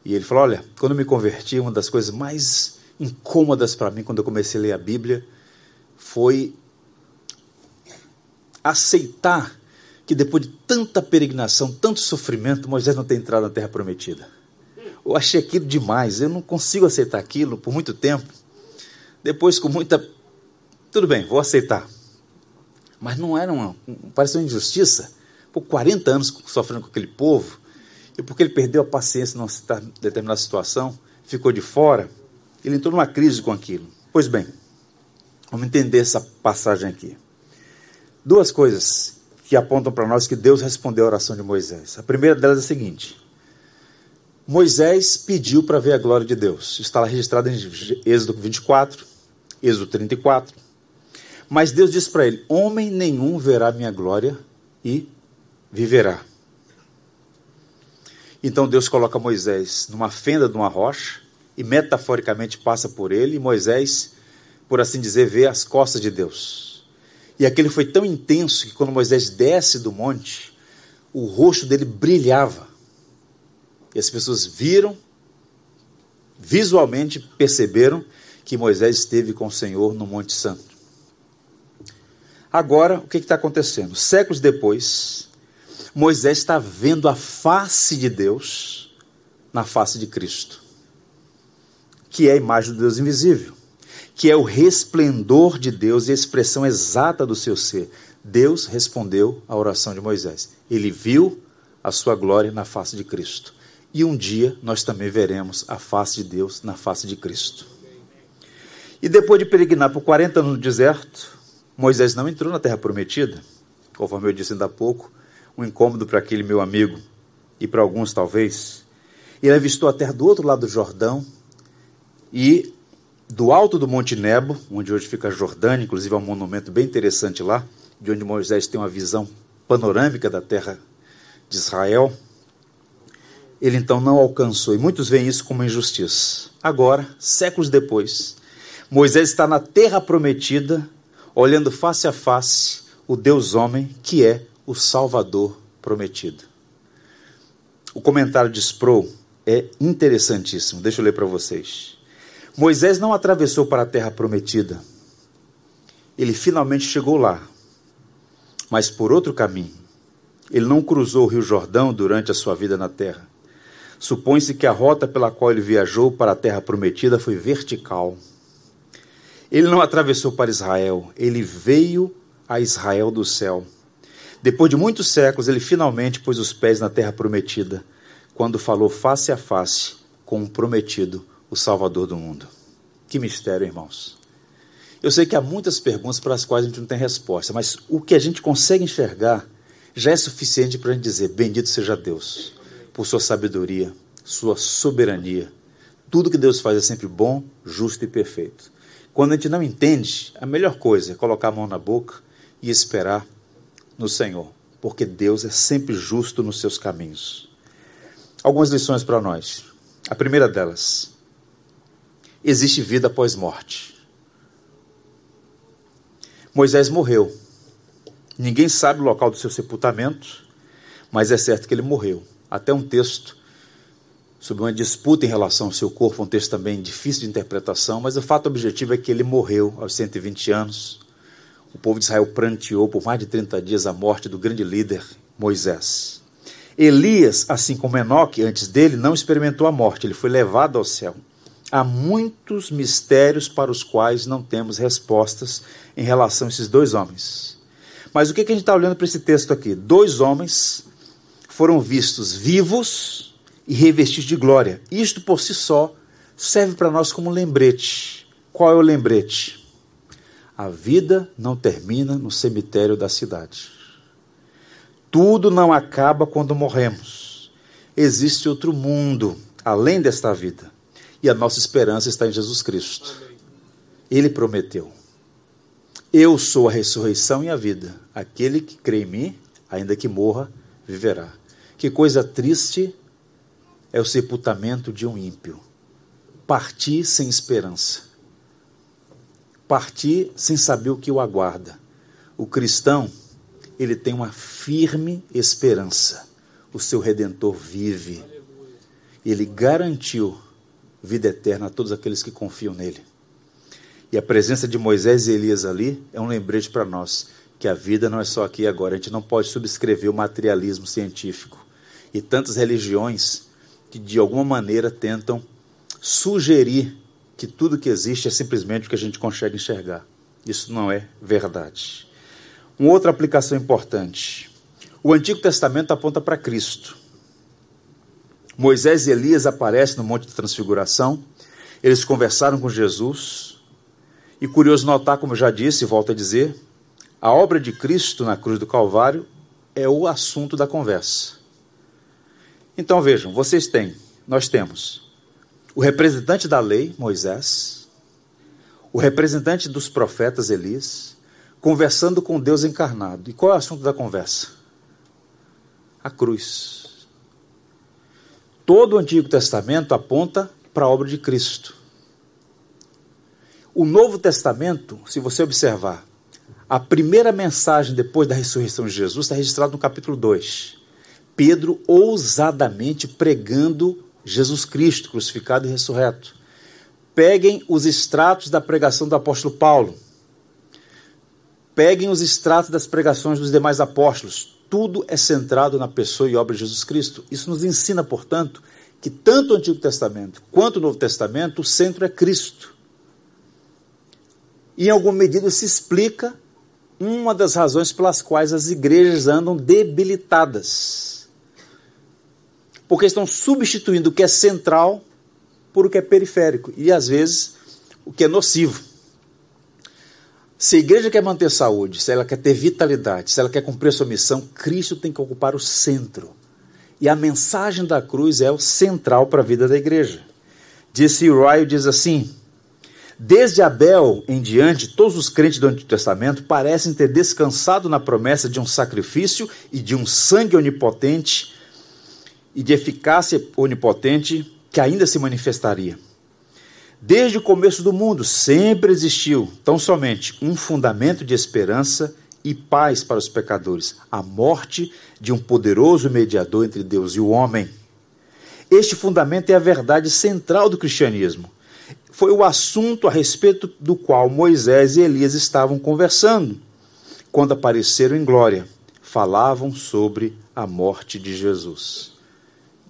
E ele falou: Olha, quando me converti, uma das coisas mais incômodas para mim quando eu comecei a ler a Bíblia foi aceitar que depois de tanta peregrinação, tanto sofrimento, Moisés não tem entrado na terra prometida. Eu achei aquilo demais, eu não consigo aceitar aquilo por muito tempo. Depois, com muita. Tudo bem, vou aceitar. Mas não era uma. Pareceu uma injustiça. Por 40 anos sofrendo com aquele povo, e porque ele perdeu a paciência numa determinada situação, ficou de fora, ele entrou numa crise com aquilo. Pois bem, vamos entender essa passagem aqui. Duas coisas que apontam para nós que Deus respondeu a oração de Moisés. A primeira delas é a seguinte: Moisés pediu para ver a glória de Deus. Está lá registrado em Êxodo 24, Êxodo 34. Mas Deus disse para ele: Homem nenhum verá minha glória e viverá. Então Deus coloca Moisés numa fenda de uma rocha e metaforicamente passa por ele, e Moisés, por assim dizer, vê as costas de Deus. E aquele foi tão intenso que quando Moisés desce do monte, o rosto dele brilhava. E as pessoas viram, visualmente perceberam que Moisés esteve com o Senhor no Monte Santo. Agora, o que está acontecendo? Séculos depois, Moisés está vendo a face de Deus na face de Cristo, que é a imagem do Deus invisível que é o resplendor de Deus e a expressão exata do seu ser. Deus respondeu à oração de Moisés. Ele viu a sua glória na face de Cristo. E um dia nós também veremos a face de Deus na face de Cristo. E depois de peregrinar por 40 anos no deserto, Moisés não entrou na terra prometida, conforme eu disse ainda há pouco, um incômodo para aquele meu amigo e para alguns talvez. Ele avistou a terra do outro lado do Jordão e do alto do Monte Nebo, onde hoje fica a Jordânia, inclusive é um monumento bem interessante lá, de onde Moisés tem uma visão panorâmica da terra de Israel, ele então não alcançou, e muitos veem isso como injustiça. Agora, séculos depois, Moisés está na terra prometida, olhando face a face o Deus homem, que é o Salvador prometido. O comentário de Sproul é interessantíssimo, deixa eu ler para vocês. Moisés não atravessou para a terra prometida. Ele finalmente chegou lá, mas por outro caminho. Ele não cruzou o Rio Jordão durante a sua vida na terra. Supõe-se que a rota pela qual ele viajou para a terra prometida foi vertical. Ele não atravessou para Israel, ele veio a Israel do céu. Depois de muitos séculos, ele finalmente pôs os pés na terra prometida, quando falou face a face com o prometido, o Salvador do mundo. Que mistério, irmãos. Eu sei que há muitas perguntas para as quais a gente não tem resposta, mas o que a gente consegue enxergar já é suficiente para a gente dizer: Bendito seja Deus, por sua sabedoria, sua soberania. Tudo que Deus faz é sempre bom, justo e perfeito. Quando a gente não entende, a melhor coisa é colocar a mão na boca e esperar no Senhor, porque Deus é sempre justo nos seus caminhos. Algumas lições para nós. A primeira delas: existe vida após morte. Moisés morreu. Ninguém sabe o local do seu sepultamento, mas é certo que ele morreu. Até um texto sobre uma disputa em relação ao seu corpo, um texto também difícil de interpretação, mas o fato objetivo é que ele morreu aos 120 anos. O povo de Israel pranteou por mais de 30 dias a morte do grande líder Moisés. Elias, assim como Enoque, antes dele, não experimentou a morte, ele foi levado ao céu. Há muitos mistérios para os quais não temos respostas em relação a esses dois homens. Mas o que, a gente está olhando para esse texto aqui? Dois homens foram vistos vivos e revestidos de glória. Isto por si só serve para nós como lembrete. Qual é o lembrete? A vida não termina no cemitério da cidade. Tudo não acaba quando morremos. Existe outro mundo além desta vida. E a nossa esperança está em Jesus Cristo. Ele prometeu: Eu sou a ressurreição e a vida. Aquele que crê em mim, ainda que morra, viverá. Que coisa triste é o sepultamento de um ímpio. Partir sem esperança. Partir sem saber o que o aguarda. O cristão, ele tem uma firme esperança. O seu redentor vive. Ele garantiu vida eterna a todos aqueles que confiam nele. E a presença de Moisés e Elias ali é um lembrete para nós que a vida não é só aqui e agora. A gente não pode subscrever o materialismo científico e tantas religiões que de alguma maneira tentam sugerir que tudo que existe é simplesmente o que a gente consegue enxergar. Isso não é verdade. Uma outra aplicação importante. O Antigo Testamento aponta para Cristo. Moisés e Elias aparecem no Monte da Transfiguração, eles conversaram com Jesus, e curioso notar, como eu já disse e volto a dizer, a obra de Cristo na cruz do Calvário é o assunto da conversa. Então vejam, vocês têm, nós temos o representante da lei, Moisés, o representante dos profetas, Elias, conversando com Deus encarnado. E qual é o assunto da conversa? A cruz. Todo o Antigo Testamento aponta para a obra de Cristo. O Novo Testamento, se você observar, a primeira mensagem depois da ressurreição de Jesus está registrada no capítulo 2. Pedro ousadamente pregando Jesus Cristo crucificado e ressurreto. Peguem os extratos da pregação do apóstolo Paulo. Peguem os extratos das pregações dos demais apóstolos tudo é centrado na pessoa e obra de Jesus Cristo. Isso nos ensina, portanto, que tanto o Antigo Testamento quanto o Novo Testamento, o centro é Cristo. E em alguma medida se explica uma das razões pelas quais as igrejas andam debilitadas. Porque estão substituindo o que é central por o que é periférico e às vezes o que é nocivo. Se a igreja quer manter saúde, se ela quer ter vitalidade, se ela quer cumprir a sua missão, Cristo tem que ocupar o centro. E a mensagem da cruz é o central para a vida da igreja. Disse Ryle diz assim: Desde Abel em diante, todos os crentes do Antigo Testamento parecem ter descansado na promessa de um sacrifício e de um sangue onipotente e de eficácia onipotente que ainda se manifestaria. Desde o começo do mundo sempre existiu, tão somente, um fundamento de esperança e paz para os pecadores: a morte de um poderoso mediador entre Deus e o homem. Este fundamento é a verdade central do cristianismo. Foi o assunto a respeito do qual Moisés e Elias estavam conversando quando apareceram em glória. Falavam sobre a morte de Jesus.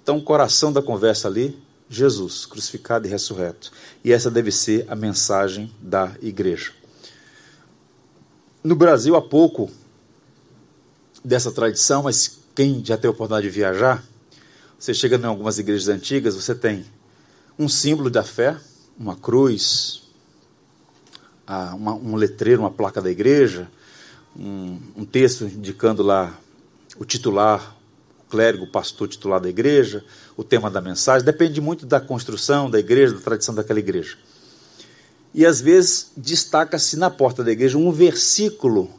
Então, o coração da conversa ali, Jesus, crucificado e ressurreto. E essa deve ser a mensagem da igreja. No Brasil, há pouco dessa tradição, mas quem já teve a oportunidade de viajar, você chega em algumas igrejas antigas, você tem um símbolo da fé, uma cruz, um letreiro, uma placa da igreja, um texto indicando lá o titular clérigo, pastor titular da igreja, o tema da mensagem, depende muito da construção da igreja, da tradição daquela igreja. E às vezes destaca-se na porta da igreja um versículo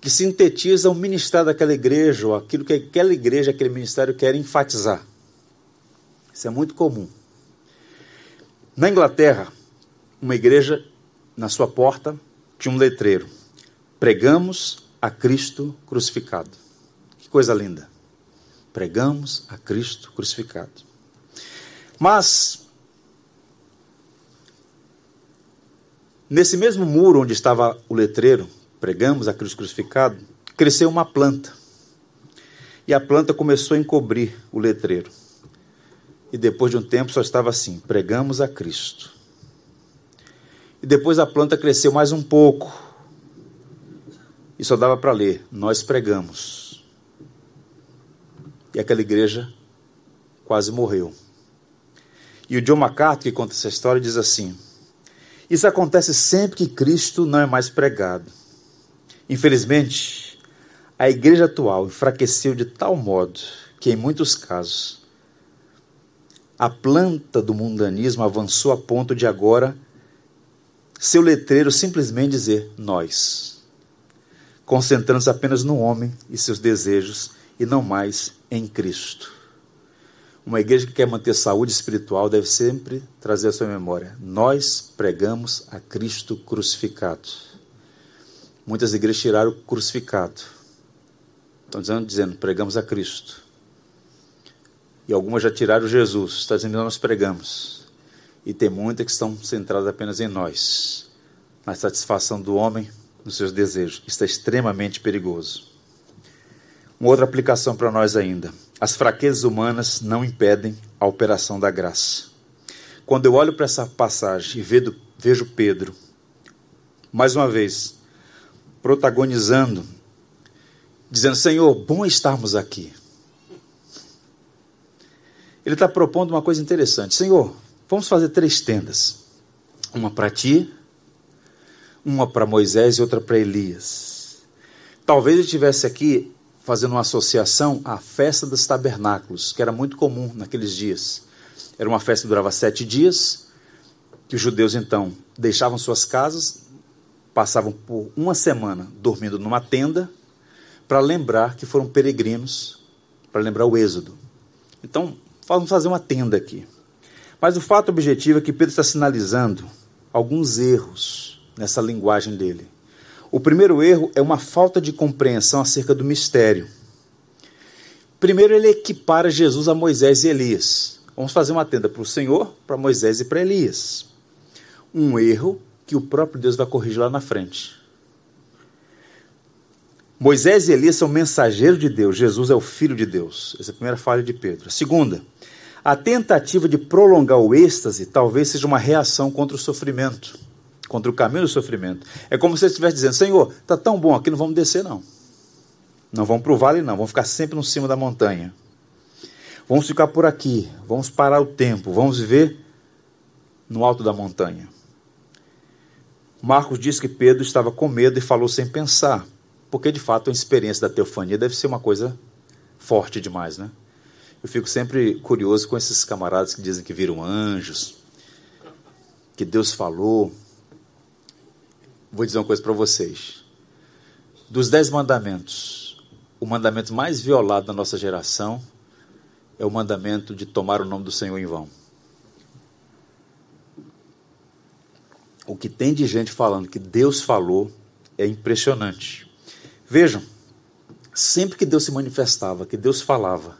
que sintetiza o ministério daquela igreja, ou aquilo que aquela igreja, aquele ministério quer enfatizar. Isso é muito comum. Na Inglaterra, uma igreja, na sua porta, tinha um letreiro: Pregamos a Cristo crucificado. Que coisa linda. Pregamos a Cristo crucificado. Mas, nesse mesmo muro onde estava o letreiro, pregamos a Cristo crucificado, cresceu uma planta. E a planta começou a encobrir o letreiro. E depois de um tempo só estava assim: pregamos a Cristo. E depois a planta cresceu mais um pouco. E só dava para ler: nós pregamos e aquela igreja quase morreu. E o John MacArthur, que conta essa história, diz assim: Isso acontece sempre que Cristo não é mais pregado. Infelizmente, a igreja atual enfraqueceu de tal modo que, em muitos casos, a planta do mundanismo avançou a ponto de agora seu letreiro simplesmente dizer nós, concentrando-se apenas no homem e seus desejos e não mais em Cristo. Uma igreja que quer manter saúde espiritual deve sempre trazer a sua memória. Nós pregamos a Cristo crucificado. Muitas igrejas tiraram o crucificado. Estão dizendo, dizendo pregamos a Cristo. E algumas já tiraram Jesus. Está dizendo, nós pregamos. E tem muitas que estão centradas apenas em nós, na satisfação do homem, nos seus desejos. Isso é extremamente perigoso. Uma outra aplicação para nós ainda. As fraquezas humanas não impedem a operação da graça. Quando eu olho para essa passagem e vejo, vejo Pedro, mais uma vez, protagonizando, dizendo: Senhor, bom estarmos aqui. Ele está propondo uma coisa interessante: Senhor, vamos fazer três tendas. Uma para ti, uma para Moisés e outra para Elias. Talvez ele estivesse aqui fazendo uma associação à festa dos tabernáculos, que era muito comum naqueles dias. Era uma festa que durava sete dias, que os judeus então deixavam suas casas, passavam por uma semana dormindo numa tenda, para lembrar que foram peregrinos, para lembrar o êxodo. Então, vamos fazer uma tenda aqui. Mas o fato objetivo é que Pedro está sinalizando alguns erros nessa linguagem dele. O primeiro erro é uma falta de compreensão acerca do mistério. Primeiro, ele equipara Jesus a Moisés e Elias. Vamos fazer uma tenda para o Senhor, para Moisés e para Elias. Um erro que o próprio Deus vai corrigir lá na frente. Moisés e Elias são mensageiros de Deus, Jesus é o Filho de Deus. Essa é a primeira falha de Pedro. A segunda, a tentativa de prolongar o êxtase talvez seja uma reação contra o sofrimento contra o caminho do sofrimento. É como se ele estivesse dizendo: Senhor, está tão bom aqui, não vamos descer, não. Não vamos para o vale, não. Vamos ficar sempre no cima da montanha. Vamos ficar por aqui. Vamos parar o tempo. Vamos viver no alto da montanha. Marcos diz que Pedro estava com medo e falou sem pensar, porque de fato a experiência da teofania deve ser uma coisa forte demais, né? Eu fico sempre curioso com esses camaradas que dizem que viram anjos, que Deus falou vou dizer uma coisa para vocês. Dos dez mandamentos, o mandamento mais violado da nossa geração é o mandamento de tomar o nome do Senhor em vão. O que tem de gente falando que Deus falou é impressionante. Vejam, sempre que Deus se manifestava, que Deus falava,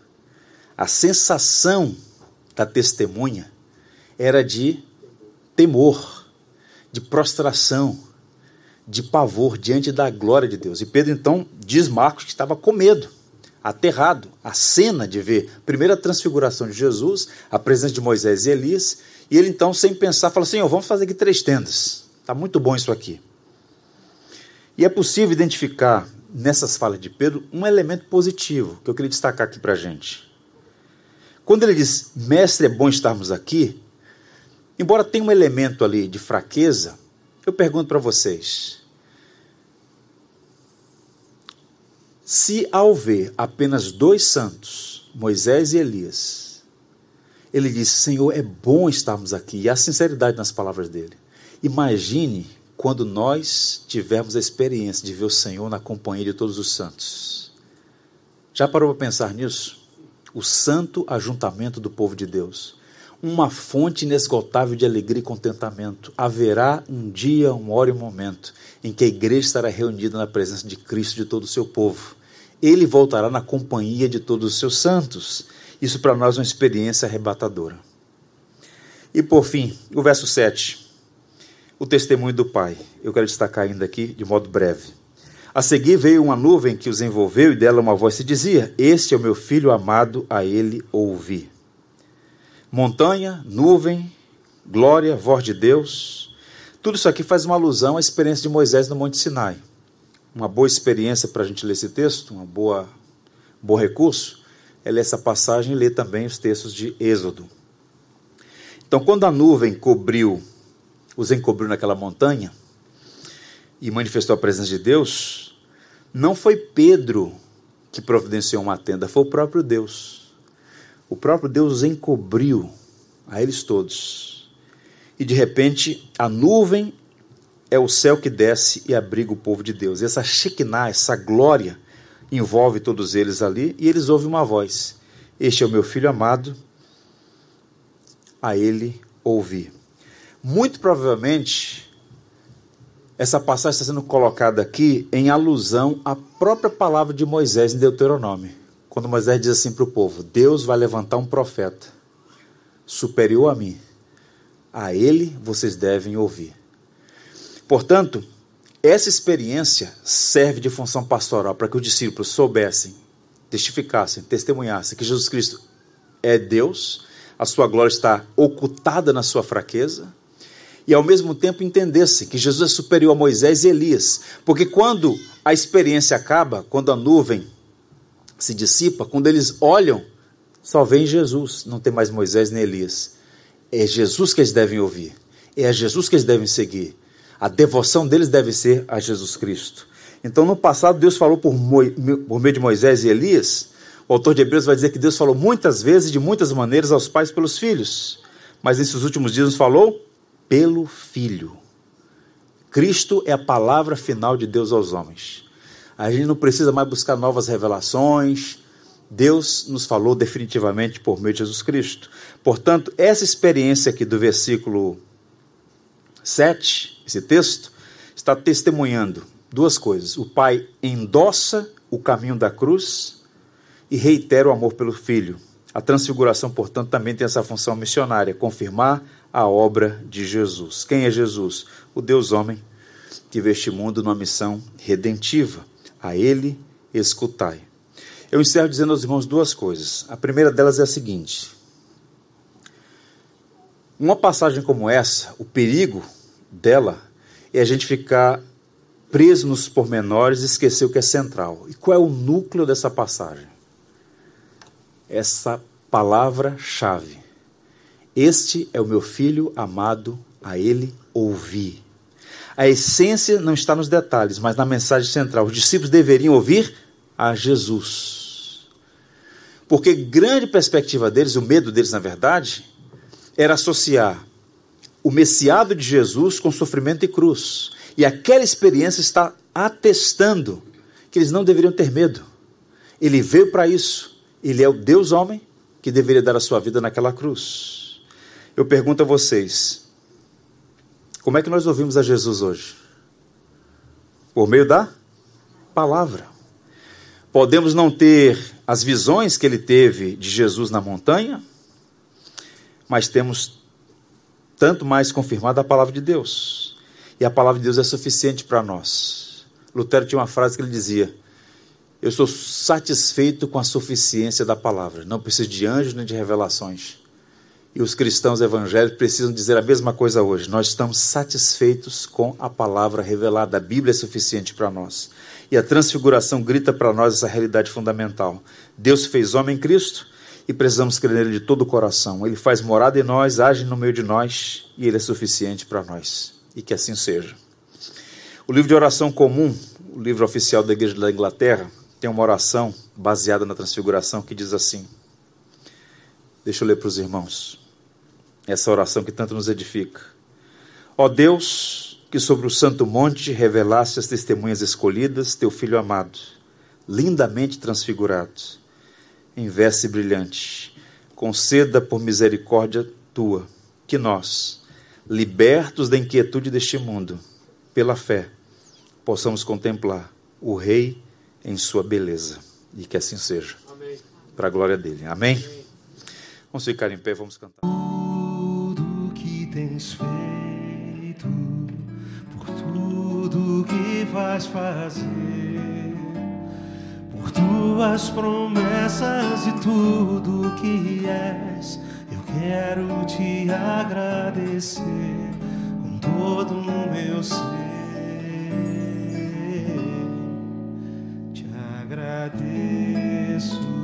a sensação da testemunha era de temor, de prostração, de pavor diante da glória de Deus. E Pedro então diz Marcos que estava com medo. aterrado, a cena de ver primeiro a transfiguração de Jesus, a presença de Moisés e Elias, e ele então, sem pensar, fala oh, vamos fazer aqui três tendas. Está muito bom isso aqui. E é possível identificar nessas falas de Pedro um elemento positivo que eu queria destacar aqui para a gente. Quando ele diz, mestre, é bom estarmos aqui, embora tenha um elemento ali de fraqueza, eu pergunto para vocês: Se ao ver apenas dois santos, Moisés e Elias, ele disse: Senhor, é bom estarmos aqui, e a sinceridade nas palavras dele. Imagine quando nós tivermos a experiência de ver o Senhor na companhia de todos os santos. Já parou para pensar nisso? O santo ajuntamento do povo de Deus. Uma fonte inesgotável de alegria e contentamento. Haverá um dia, uma hora e um momento em que a igreja estará reunida na presença de Cristo e de todo o seu povo ele voltará na companhia de todos os seus santos. Isso para nós é uma experiência arrebatadora. E por fim, o verso 7, o testemunho do Pai. Eu quero destacar ainda aqui de modo breve. A seguir veio uma nuvem que os envolveu e dela uma voz se dizia: Este é o meu filho amado, a ele ouvi. Montanha, nuvem, glória, voz de Deus. Tudo isso aqui faz uma alusão à experiência de Moisés no Monte Sinai uma boa experiência para a gente ler esse texto, uma boa bom recurso, é ler essa passagem e ler também os textos de Êxodo. Então, quando a nuvem cobriu, os encobriu naquela montanha e manifestou a presença de Deus, não foi Pedro que providenciou uma tenda, foi o próprio Deus. O próprio Deus encobriu a eles todos. E de repente, a nuvem é o céu que desce e abriga o povo de Deus. E essa Shekinah, essa glória, envolve todos eles ali e eles ouvem uma voz: Este é o meu filho amado, a ele ouvi. Muito provavelmente, essa passagem está sendo colocada aqui em alusão à própria palavra de Moisés em Deuteronômio. Quando Moisés diz assim para o povo: Deus vai levantar um profeta superior a mim. A ele vocês devem ouvir. Portanto, essa experiência serve de função pastoral para que os discípulos soubessem, testificassem, testemunhassem que Jesus Cristo é Deus, a sua glória está ocultada na sua fraqueza, e ao mesmo tempo entendessem que Jesus é superior a Moisés e Elias, porque quando a experiência acaba, quando a nuvem se dissipa, quando eles olham, só vem Jesus, não tem mais Moisés nem Elias. É Jesus que eles devem ouvir, é a Jesus que eles devem seguir, a devoção deles deve ser a Jesus Cristo. Então, no passado, Deus falou por, por meio de Moisés e Elias. O autor de Hebreus vai dizer que Deus falou muitas vezes, de muitas maneiras, aos pais pelos filhos. Mas nesses últimos dias nos falou pelo Filho. Cristo é a palavra final de Deus aos homens. A gente não precisa mais buscar novas revelações. Deus nos falou definitivamente por meio de Jesus Cristo. Portanto, essa experiência aqui do versículo 7 esse texto, está testemunhando duas coisas. O pai endossa o caminho da cruz e reitera o amor pelo filho. A transfiguração, portanto, também tem essa função missionária, confirmar a obra de Jesus. Quem é Jesus? O Deus homem que veio este mundo numa missão redentiva. A ele escutai. Eu encerro dizendo aos irmãos duas coisas. A primeira delas é a seguinte: uma passagem como essa, o perigo dela é a gente ficar preso nos pormenores e esquecer o que é central. E qual é o núcleo dessa passagem? Essa palavra-chave. Este é o meu filho amado, a ele ouvi. A essência não está nos detalhes, mas na mensagem central. Os discípulos deveriam ouvir a Jesus. Porque grande perspectiva deles, o medo deles, na verdade, era associar o Messiado de Jesus com sofrimento e cruz. E aquela experiência está atestando que eles não deveriam ter medo. Ele veio para isso. Ele é o Deus homem que deveria dar a sua vida naquela cruz. Eu pergunto a vocês: como é que nós ouvimos a Jesus hoje? Por meio da palavra. Podemos não ter as visões que ele teve de Jesus na montanha, mas temos tanto mais confirmada a palavra de Deus. E a palavra de Deus é suficiente para nós. Lutero tinha uma frase que ele dizia: Eu estou satisfeito com a suficiência da palavra. Não preciso de anjos nem de revelações. E os cristãos evangélicos precisam dizer a mesma coisa hoje. Nós estamos satisfeitos com a palavra revelada. A Bíblia é suficiente para nós. E a transfiguração grita para nós essa realidade fundamental. Deus fez homem em Cristo e precisamos crer nele de todo o coração. Ele faz morada em nós, age no meio de nós e ele é suficiente para nós. E que assim seja. O livro de oração comum, o livro oficial da Igreja da Inglaterra, tem uma oração baseada na transfiguração que diz assim: Deixa eu ler para os irmãos. Essa oração que tanto nos edifica. Ó Deus, que sobre o santo monte revelaste as testemunhas escolhidas, teu filho amado, lindamente transfigurado, em veste brilhante, conceda por misericórdia tua que nós, libertos da inquietude deste mundo, pela fé, possamos contemplar o Rei em sua beleza. E que assim seja. Para a glória dele. Amém? Amém? Vamos ficar em pé, vamos cantar. Tudo que tens feito, por tudo que vais fazer, por tuas promessas e tudo que és, eu quero te agradecer com todo o meu ser. Te agradeço.